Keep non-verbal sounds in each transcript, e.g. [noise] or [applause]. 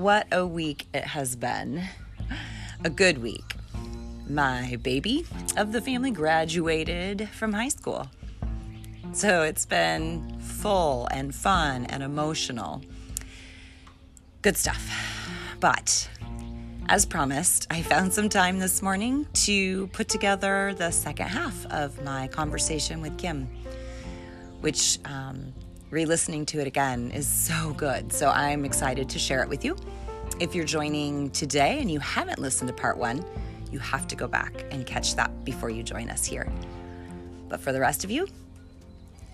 What a week it has been. A good week. My baby of the family graduated from high school. So it's been full and fun and emotional. Good stuff. But as promised, I found some time this morning to put together the second half of my conversation with Kim, which um, re listening to it again is so good. So I'm excited to share it with you. If you're joining today and you haven't listened to part one, you have to go back and catch that before you join us here. But for the rest of you,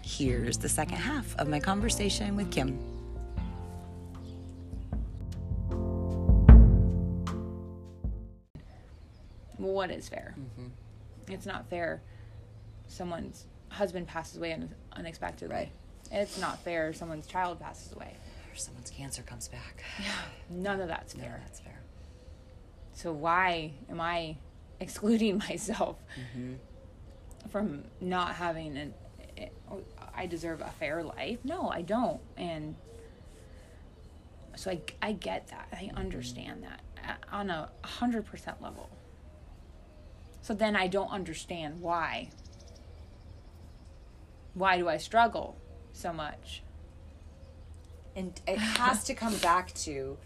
here's the second half of my conversation with Kim. what is fair? Mm-hmm. It's not fair. Someone's husband passes away unexpectedly. Right. It's not fair. Someone's child passes away. Or someone's cancer comes back. Yeah. [sighs] None of that's fair. No, that's fair. So why am I [laughs] excluding myself Mm-hmm. from not having an? I deserve a fair life. No, I don't. And so I, I get that. I understand that on a hundred percent level. So then I don't understand why. Why do I struggle so much? And it has to come back to,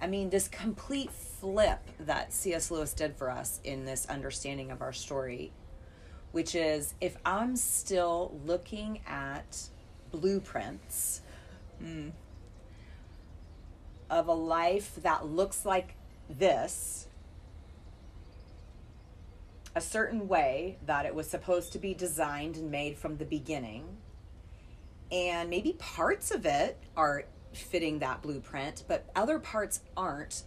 I mean, this complete flip that C.S. Lewis did for us in this understanding of our story, which is if I'm still looking at blueprints mm, of a life that looks like this, a certain way that it was supposed to be designed and made from the beginning and maybe parts of it are fitting that blueprint, but other parts aren't.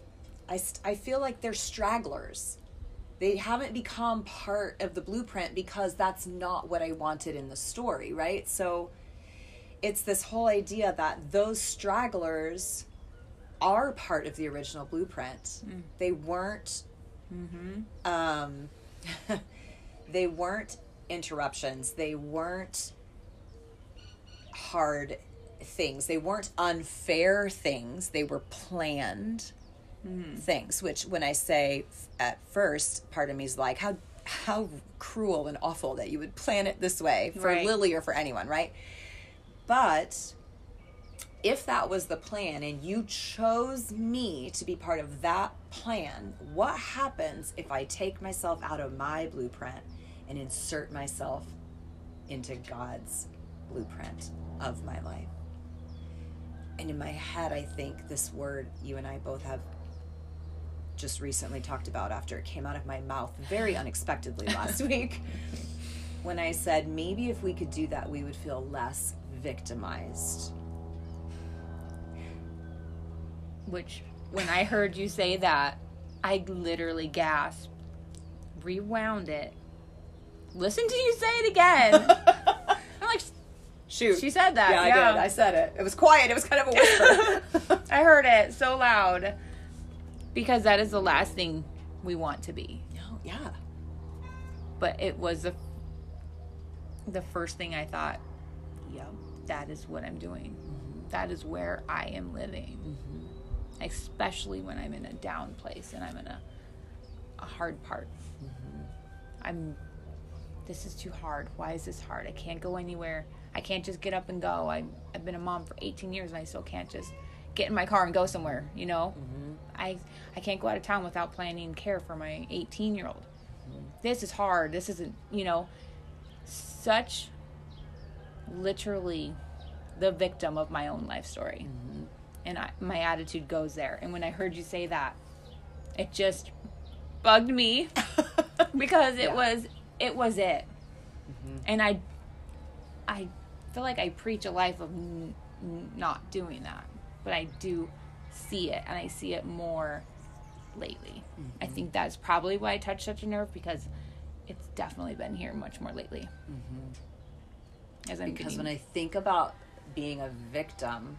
I, st- I feel like they're stragglers. They haven't become part of the blueprint because that's not what I wanted in the story, right? So it's this whole idea that those stragglers are part of the original blueprint. Mm. They weren't. Mm-hmm. Um, [laughs] they weren't interruptions. They weren't hard things. They weren't unfair things, they were planned mm. things, which when I say at first, part of me is like, how how cruel and awful that you would plan it this way for right. Lily or for anyone, right? But if that was the plan and you chose me to be part of that plan, what happens if I take myself out of my blueprint and insert myself into God's blueprint? Of my life. And in my head, I think this word you and I both have just recently talked about after it came out of my mouth very [laughs] unexpectedly last [laughs] week when I said maybe if we could do that, we would feel less victimized. Which, when I heard you say that, I literally gasped, rewound it, listen to you say it again. [laughs] Shoot. She said that. Yeah, yeah, I did. I said it. It was quiet. It was kind of a whisper. [laughs] I heard it so loud. Because that is the last thing we want to be. No, yeah. But it was the the first thing I thought, yep, that is what I'm doing. Mm-hmm. That is where I am living. Mm-hmm. Especially when I'm in a down place and I'm in a a hard part. Mm-hmm. I'm this is too hard. Why is this hard? I can't go anywhere. I can't just get up and go. I, I've been a mom for 18 years and I still can't just get in my car and go somewhere, you know? Mm-hmm. I, I can't go out of town without planning care for my 18 year old. Mm-hmm. This is hard. This isn't, you know, such literally the victim of my own life story. Mm-hmm. And I, my attitude goes there. And when I heard you say that, it just bugged me [laughs] because it yeah. was it was it. Mm-hmm. And I I feel like I preach a life of n- not doing that, but I do see it, and I see it more lately. Mm-hmm. I think that's probably why I touched such a nerve because it's definitely been here much more lately. Mm-hmm. As I'm because when I think about being a victim,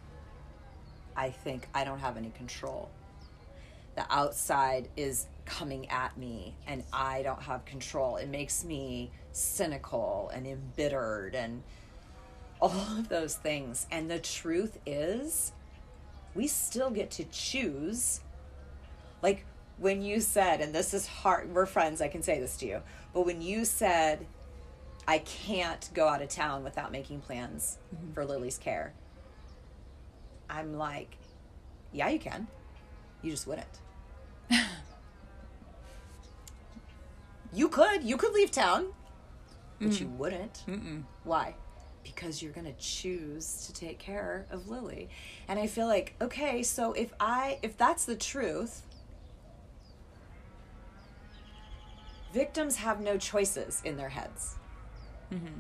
I think I don't have any control. The outside is coming at me and I don't have control. It makes me cynical and embittered and all of those things. And the truth is, we still get to choose. Like when you said, and this is hard, we're friends, I can say this to you, but when you said, I can't go out of town without making plans mm-hmm. for Lily's care, I'm like, yeah, you can. You just wouldn't. [laughs] you could. You could leave town, but mm. you wouldn't. Mm-mm. Why? Because you're going to choose to take care of Lily. And I feel like, okay, so if I if that's the truth, victims have no choices in their heads. Mm-hmm.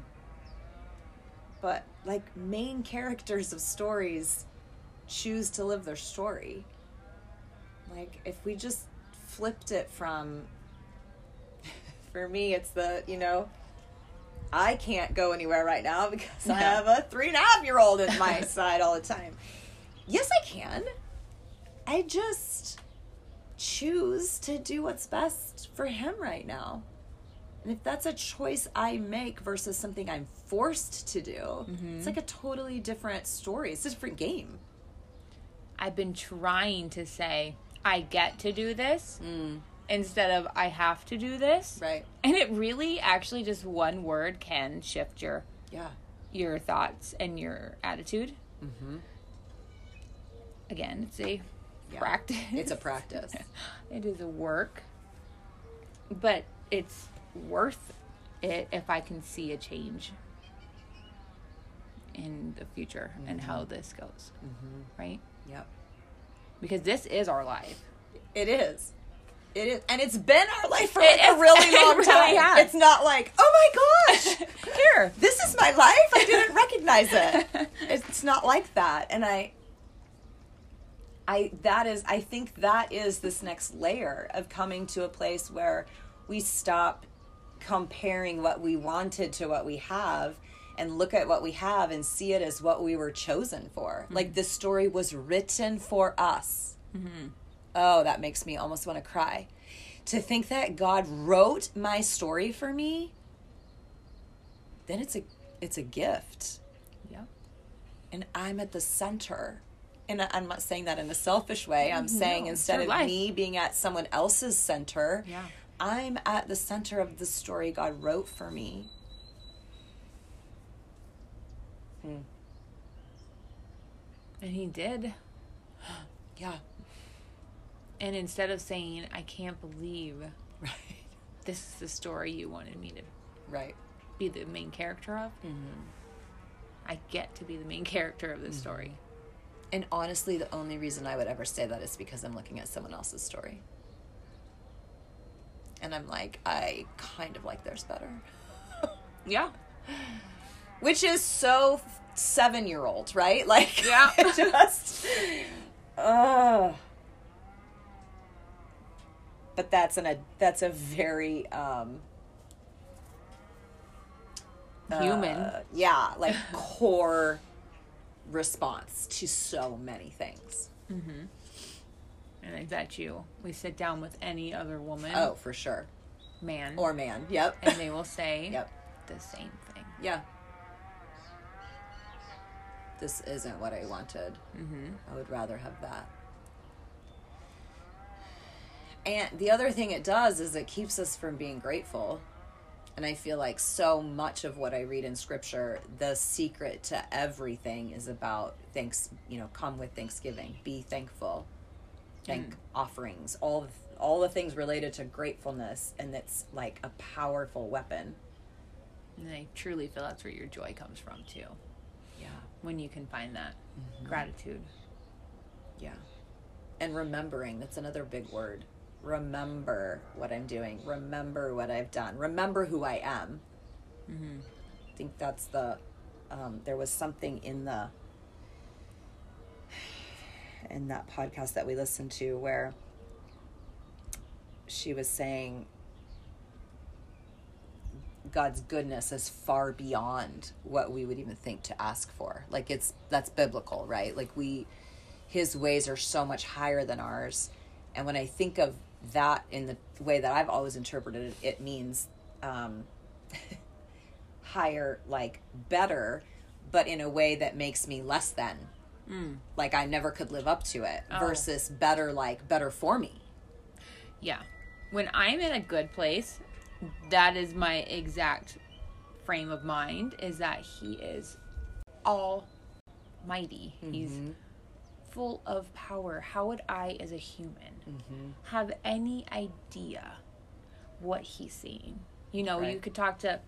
But like main characters of stories choose to live their story. Like if we just flipped it from [laughs] for me it's the, you know, I can't go anywhere right now [laughs] because I have a three and a half year old at my [laughs] side all the time. Yes, I can. I just choose to do what's best for him right now. And if that's a choice I make versus something I'm forced to do, mm-hmm. it's like a totally different story. It's a different game. I've been trying to say, I get to do this mm. Instead of I have to do this. Right. And it really actually just one word can shift your yeah your thoughts and your attitude. Mm-hmm. Again, it's a yeah. practice. It's a [laughs] practice. it is a work, but it's worth it if I can see a change in the future mm-hmm. and how this goes. Mm-hmm. Right? Yep. Because this is our life. It is. It is, and it's been our life for like a really long [laughs] really time. Has. It's not like, oh my gosh, [laughs] here, this is my life. I didn't [laughs] recognize it. It's not like that, and I, I that is, I think that is this next layer of coming to a place where we stop comparing what we wanted to what we have and look at what we have and see it as what we were chosen for. Mm-hmm. Like this story was written for us. Mm-hmm. Oh, that makes me almost want to cry. To think that God wrote my story for me, then it's a it's a gift. Yeah. And I'm at the center. And I'm not saying that in a selfish way. I'm saying no, instead of life. me being at someone else's center, yeah. I'm at the center of the story God wrote for me. Hmm. And he did. [gasps] yeah. And instead of saying, I can't believe right. this is the story you wanted me to right. be the main character of, mm-hmm. I get to be the main character of the mm-hmm. story. And honestly, the only reason I would ever say that is because I'm looking at someone else's story. And I'm like, I kind of like theirs better. [laughs] yeah which is so seven year old, right? [laughs] Like, yeah, just, [laughs] uh. But that's an a that's a very um, human, uh, yeah, [laughs] like core response to so many things. Mm-hmm. And I bet you, we sit down with any other woman. Oh, for sure. Man or man. Yep. And they will say [laughs] yep. the same thing. Yeah this isn't what I wanted. Mm-hmm. I would rather have that. And the other thing it does is it keeps us from being grateful. And I feel like so much of what I read in scripture, the secret to everything is about thanks, you know, come with thanksgiving, be thankful, thank mm. offerings, all the, all the things related to gratefulness and it's like a powerful weapon. And I truly feel that's where your joy comes from too Yeah. when you can find that mm-hmm. gratitude. Yeah. And remembering, that's another big word. Remember what I'm doing. Remember what I've done. Remember who I am. Mm-hmm. I think that's the, um, there was something in the, in that podcast that we listened to where she was saying God's goodness is far beyond what we would even think to ask for. Like it's that's biblical, right? Like we his ways are so much higher than ours. And when I think of that in the way that I've always interpreted it, it means um, [laughs] higher, like better, but in a way that makes me less than Like I never could live up to it Oh. versus better like better for me. Yeah. When I'm in a good place, that is my exact frame of mind is that he is almighty. He's full of power. How would I as a human mm-hmm. have any idea what he's seeing? You know, you could talk to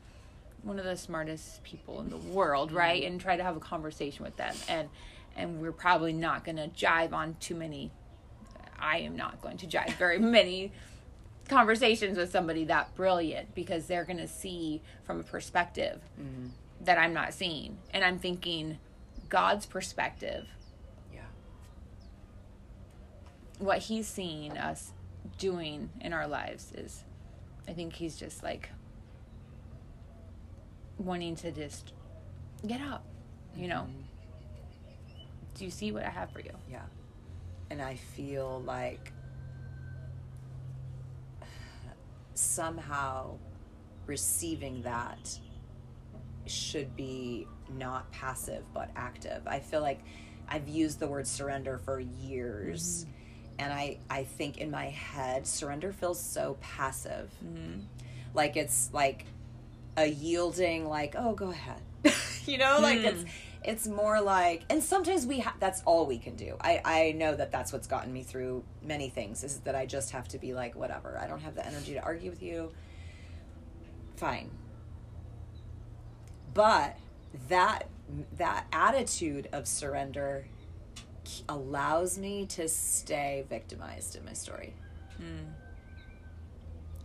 one of the smartest people in the world, right? Mm-hmm. And try to have a conversation with them and and we're probably not going to jive on too many I am not going to jive very [laughs] many conversations with somebody that brilliant because they're going to see from a perspective mm-hmm. that I'm not seeing. And I'm thinking God's perspective, Yeah. What he's seeing us doing in our lives is I think he's just like wanting to just get up, you know. Mm-hmm. Do you see what I have for you? Yeah. And I feel like somehow receiving that should be not passive but active. I feel like I've used the word surrender for years. Mm-hmm. And I, I think in my head, surrender feels so passive. Mm-hmm. Like it's like a yielding, like, oh, go ahead. [laughs] you know, like it's mm. it's more like and sometimes we ha- that's all we can do. I i know that that's what's gotten me through many things is that i just have to be like whatever. I don't have the energy to argue with you. Fine. But that that attitude of surrender allows me to stay victimized in my story hmm.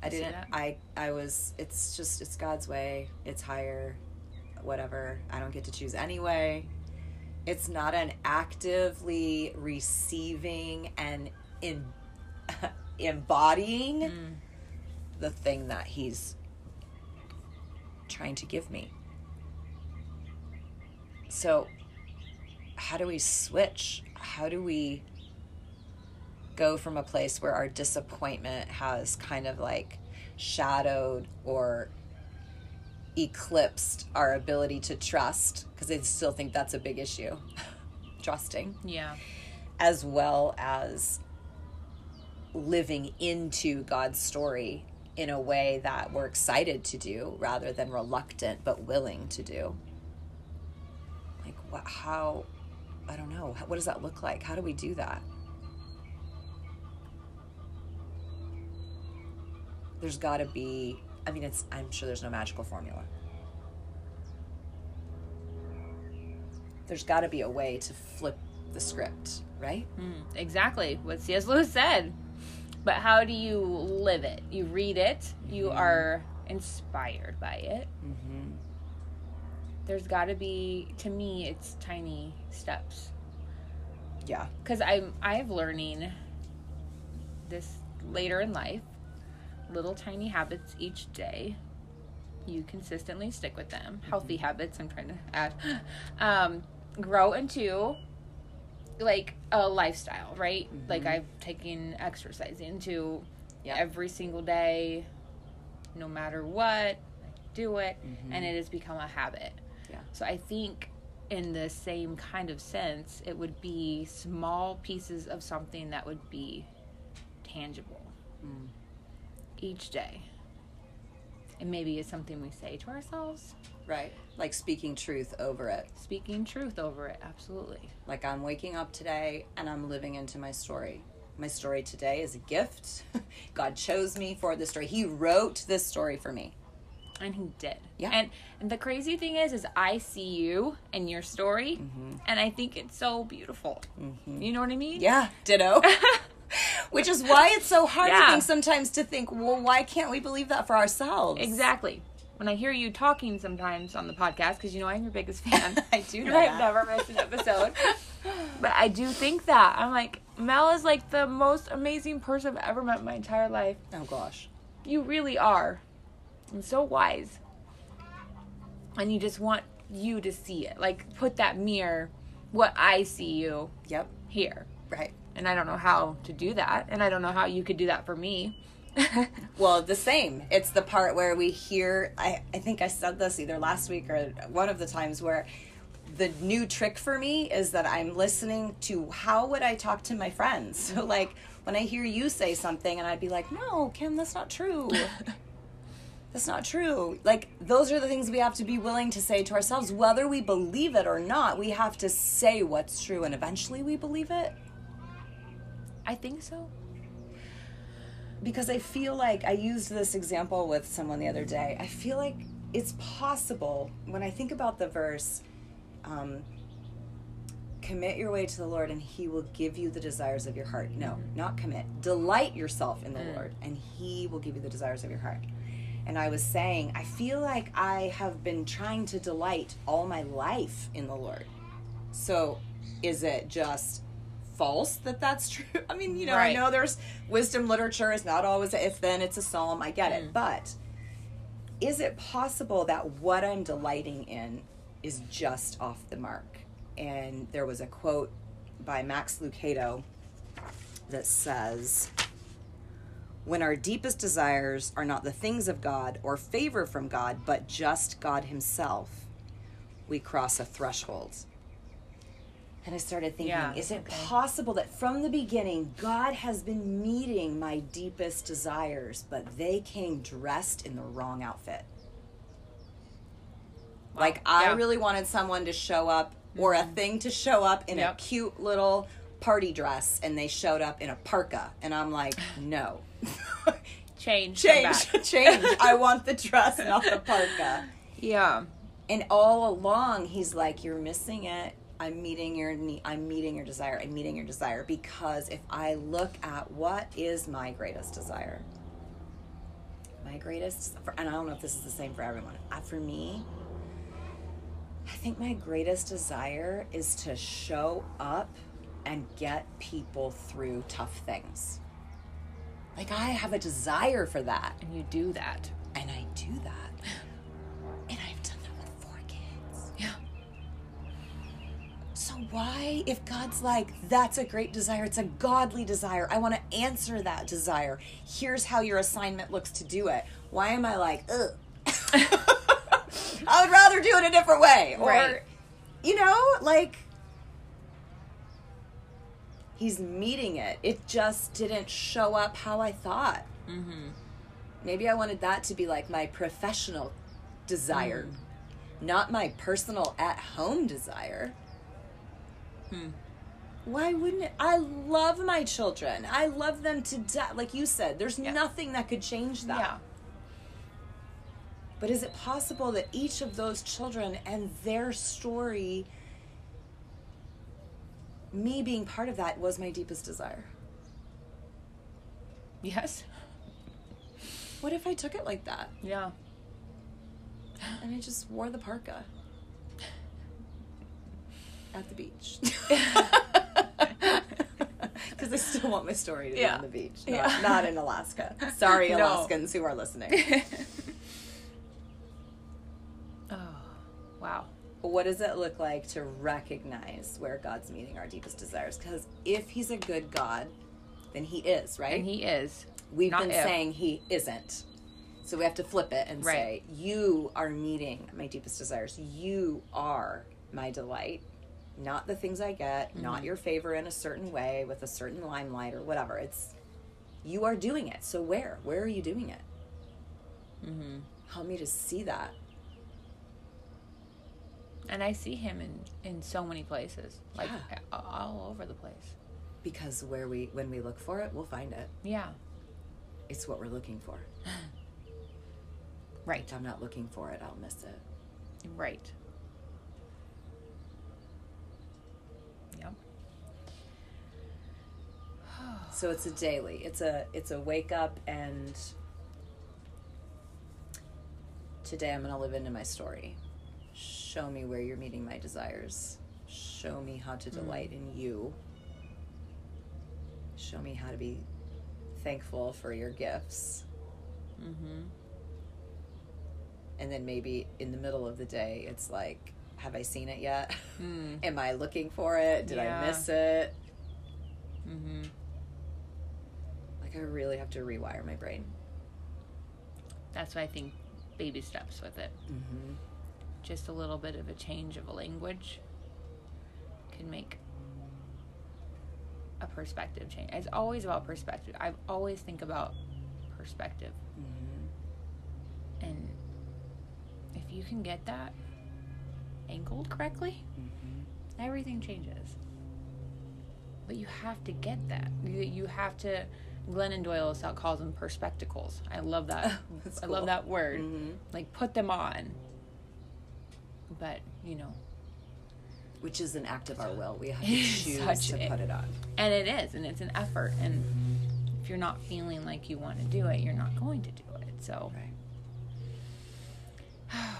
i see didn't i i was it's just it's god's way it's higher whatever. I don't get to choose anyway. It's not an actively receiving and in [laughs] embodying hmm. the thing that he's trying to give me. So, how do we switch? How do we go from a place where our disappointment has kind of like shadowed or eclipsed our ability to trust because I still think that's a big issue. [laughs] Trusting, Yeah. as well as living into God's story in a way that we're excited to do rather than reluctant but willing to do. Like, what, how, I don't know, what does that look like? How do we do that? There's got to be, I mean, it's, I'm sure there's no magical formula. There's got to be a way to flip the script, right? Mm, exactly what C.S. Lewis said. But how do you live it? You read it, you are inspired by it. Mm-hmm. There's got to be, to me, it's tiny steps. Yeah. Because I'm, I'm learning this later in life, little tiny habits each day. You consistently stick with them. Mm-hmm. Healthy habits, I'm trying to add. [gasps] Um, grow into like a lifestyle, right? Mm-hmm. Like I've taken exercising into Yeah. every single day, no matter what, I do it, and mm-hmm. it has become a habit. So I think in the same kind of sense, it would be small pieces of something that would be tangible mm. each day. And maybe it's something we say to ourselves, Right. Like speaking truth over it. speaking truth over it. Absolutely. Like I'm waking up today and I'm living into my story. My story today is a gift. [laughs] God chose me for this story. He wrote this story for me. And he did. Yeah. And and the crazy thing is is I see you and your story mm-hmm. and I think it's so beautiful. Mm-hmm. You know what I mean? Yeah, ditto. [laughs] Which is why it's so hard to think sometimes to think, well, why can't we believe that for ourselves? Exactly. When I hear you talking sometimes on the podcast, because you know I'm your biggest [laughs] fan. I do know I've never missed an episode. but I do think that. I'm like, Mel is like the most amazing person I've ever met in my entire life. Oh gosh. You really are. And so wise. And you just want you to see it. Like, put that mirror, what I see you Yep. here. Right. And I don't know how to do that. And I don't know how you could do that for me. [laughs] Well, the same. It's the part where we hear, I, I think I said this either last week or one of the times where the new trick for me is that I'm listening to how would I talk to my friends. [laughs] So like when I hear you say something and I'd be like, "No, Kim, that's not true." [laughs] that's not true. Like those are the things we have to be willing to say to ourselves whether we believe it or not. We have to say what's true and eventually we believe it. I think so. because I feel like I used this example with someone the other day. I feel like it's possible when I think about the verse, um, commit your way to the Lord and he will give you the desires of your heart. No, not commit. Delight yourself in the Lord and he will give you the desires of your heart. And I was saying, I feel like I have been trying to delight all my life in the Lord. So is it just false that that's [laughs] true? I mean, you know, I know there's wisdom literature. is not always a if then, it's a psalm. I get it. Mm. But is it possible that what I'm delighting in is just off the mark? And there was a quote by Max Lucado that says, When our deepest desires are not the things of God or favor from God, but just God Himself, we cross a threshold. And I started thinking, Yeah, is it okay. possible that from the beginning, God has been meeting my deepest desires, but they came dressed in the wrong outfit? Like, I Yeah. Mm-hmm. really wanted someone to show up or a thing to show up in Yep. a cute little party dress, and they showed up in a parka. And I'm like, no. [laughs] Change. change, [laughs] change. I [laughs] want the dress, not the parka. Yeah. And all along, he's like, "You're missing it. I'm meeting your I'm meeting your desire. I'm meeting your desire because if I look at what is my greatest desire, my greatest, and I don't know if this is the same for everyone. For me, I think my greatest desire is to show up and get people through tough things. Like I have a desire for that, And you do that. and I do that, and I've done that with four kids. Yeah. So why, if God's like, that's a great desire, it's a godly desire, I want to answer that desire. Here's how your assignment looks to do it. Why am I like, ugh? [laughs] I would rather do it a different way. Or, Right. you know, like, he's meeting it. It just didn't show up how I thought. Mm-hmm. Maybe I wanted that to be like my professional desire, not my personal at home desire. Hmm. Why wouldn't it? I love my children. I love them to death. Like you said, there's Yeah. nothing that could change that. Yeah. But is it possible that each of those children and their story, me being part of that, was my deepest desire? Yes. What if I took it like that Yeah. and I just wore the parka at the beach? [laughs] [laughs] Because I still want my story to be Yeah. on the beach, not, Yeah. not in Alaska. Sorry, [laughs] No. Alaskans who are listening. oh, wow. What does it look like to recognize where God's meeting our deepest desires? Because if He's a good God, then He is, right? And he is. We've not been if. saying He isn't. So we have to flip it and Right. say, You are meeting my deepest desires. You are my delight. Not the things I get, Mm-hmm. not your favor in a certain way with a certain limelight or whatever. It's you are doing it. So where? Where are you doing it? Mm-hmm. Help me to see that. And I see him in in so many places, like Yeah. all over the place. Because where we when we look for it, we'll find it. Yeah. It's what we're looking for. [gasps] Right. If I'm not looking for it, I'll miss it. Right. Yep. [sighs] So it's a daily. It's a it's a wake up and today I'm going to live into my story. Show me where you're meeting my desires. Show me how to delight in you. Show me how to be thankful for your gifts. Mm-hmm. And then maybe in the middle of the day, it's like, have I seen it yet? Mm. [laughs] Am I looking for it? Did Yeah. I miss it? Mm-hmm. Like, I really have to rewire my brain. That's why I think baby steps with it. Mm-hmm. Just a little bit of a change of a language can make a perspective change. It's always about perspective. I always think about perspective. Mm-hmm. And if you can get that angled correctly, mm-hmm. everything changes. But you have to get that. You, you have to. Glennon Doyle calls them perspectacles. I love that. [laughs] I love that word. Mm-hmm. Like put them on. But you know, Which is an act of our will. We have to [laughs] choose to a- put it on. and it is, and it's an effort. And if you're not feeling like you want to do it, you're not going to do it. So Right. [sighs]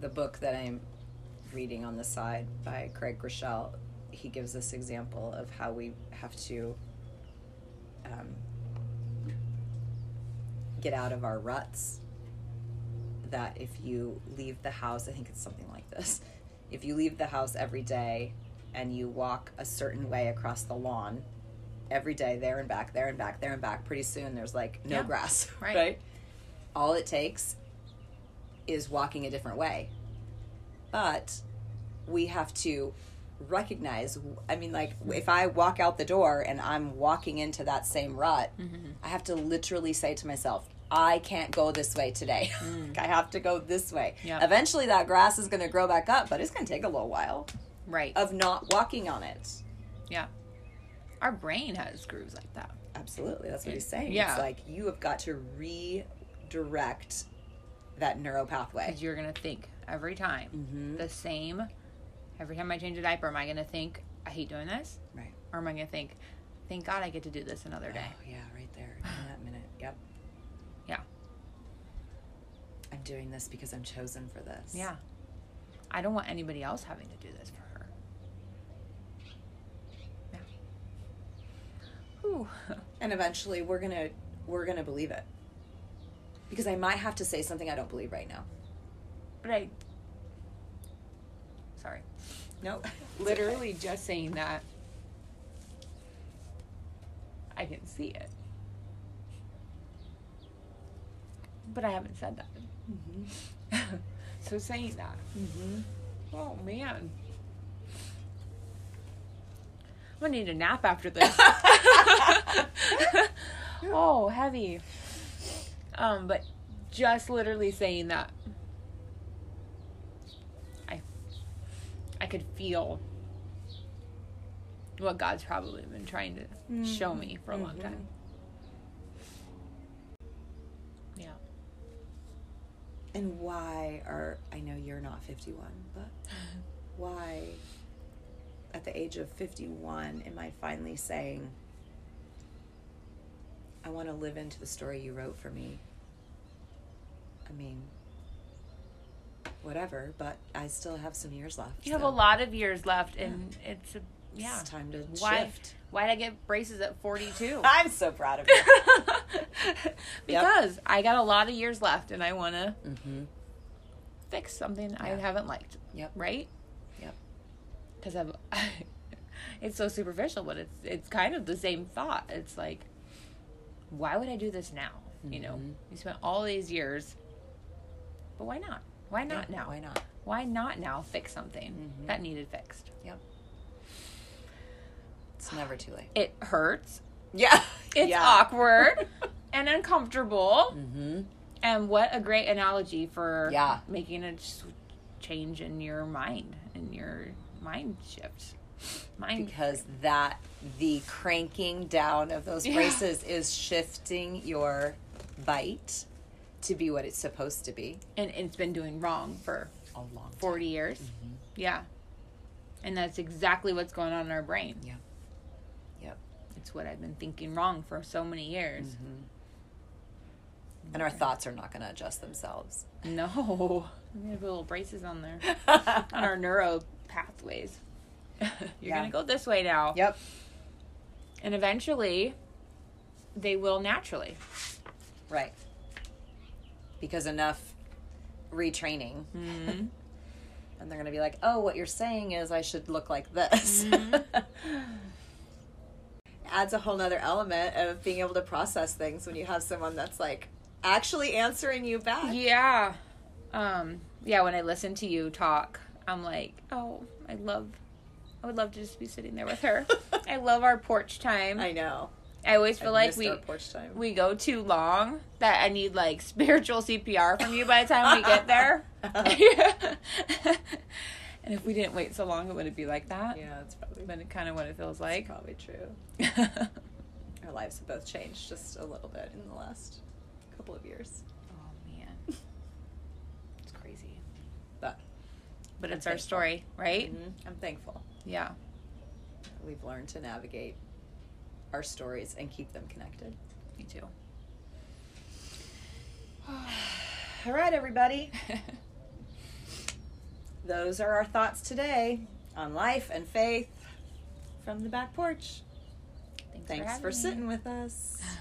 the book that I'm reading on the side by Craig Groeschel, he gives this example of how we have to um, get out of our ruts. That if you leave the house, I think it's something like this. If you leave the house every day and you walk a certain way across the lawn every day, there and back, there and back, there and back, pretty soon there's like no Yeah. grass, [laughs] Right. right? All it takes is walking a different way. But we have to recognize I mean like if I walk out the door and I'm walking into that same rut, mm-hmm. I have to literally say to myself, I can't go this way today. [laughs] I have to go this way. Yeah. Eventually that grass is going to grow back up, but it's going to take a little while right, of not walking on it. yeah. Our brain has grooves like that. Absolutely. That's what he's saying. Yeah. It's like you have got to redirect that neural pathway. Because you're gonna think every time Mm-hmm. the same. Every time I change a diaper, am I gonna think I hate doing this, Right. or am I gonna think, thank God I get to do this another day? Oh, yeah, right there in that minute. Yep. I'm doing this because I'm chosen for this. Yeah. I don't want anybody else having to do this for her. Yeah. Whew. [laughs] And eventually we're going to we're going to believe it. Because I might have to say something I don't believe right now. But I. Sorry. No. [laughs] Literally just saying that. I can see it. But I haven't said that. Mm-hmm. [laughs] so saying that. Mm-hmm. Oh man. I'm gonna need a nap after this. [laughs] oh, heavy. Um, but just literally saying that. I I could feel what God's probably been trying to show me for a long mm-hmm. time. Yeah. And why are I know you're not 51, but [laughs] why at the age of 51 am I finally saying I want to live into the story you wrote for me? I mean, whatever, but I still have some years left. You have a lot of years left, and it's a yeah. It's time to Why? shift. Why'd I get braces at forty-two? [laughs] I'm so proud of you. [laughs] because I got a lot of years left, and I want to mm-hmm. fix something I haven't liked. Yep. Right? Yep. Because I've. [laughs] it's so superficial, but it's it's kind of the same thought. It's like, why would I do this now? You know, Mhm. you spent all these years, but why not? Why not Yeah, now? Why not? Why not now fix something Mhm. that needed fixed? Yep. It's never too late. It hurts. Yeah. [laughs] It's yeah. awkward [laughs] and uncomfortable. Mm-hmm. And what a great analogy for Yeah. making a change in your mind, in your mind shift. Mind because that the cranking down of those Yeah. braces is shifting your bite to be what it's supposed to be and it's been doing wrong for a long 40 years. Mm-hmm. Yeah. And that's exactly what's going on in our brain. Yeah. It's what I've been thinking wrong for so many years. Mm-hmm. And our thoughts are not going to adjust themselves. No. [laughs] We have little braces on there. [laughs] on our neuro pathways. You're Yeah. going to go this way now. Yep. And eventually, they will naturally. Right. Because enough retraining. Mm-hmm. [laughs] And they're going to be like, oh, what you're saying is I should look like this. Adds a whole nother element of being able to process things when you have someone that's like actually answering you back. Yeah. Um, yeah, when I listen to you talk, I'm like, oh, I love, I would love to just be sitting there with her. [laughs] I love our porch time. I know. I always feel I like we porch time. we go too long that I need like [laughs] spiritual CPR from you by the time we get [laughs] there. And if we didn't wait so long, it wouldn't be like that. yeah, that's probably been kind of what it feels like. probably true. [laughs] Our lives have both changed just a little bit in the last couple of years. Oh man, [laughs] it's crazy. But But I'm it's our story, right? mhm, I'm thankful. Yeah. We've learned to navigate our stories and keep them connected. Me too. [sighs] All right, everybody. [laughs] Those are our thoughts today on life and faith from the back porch. Thanks, Thanks for me. sitting with us. [laughs]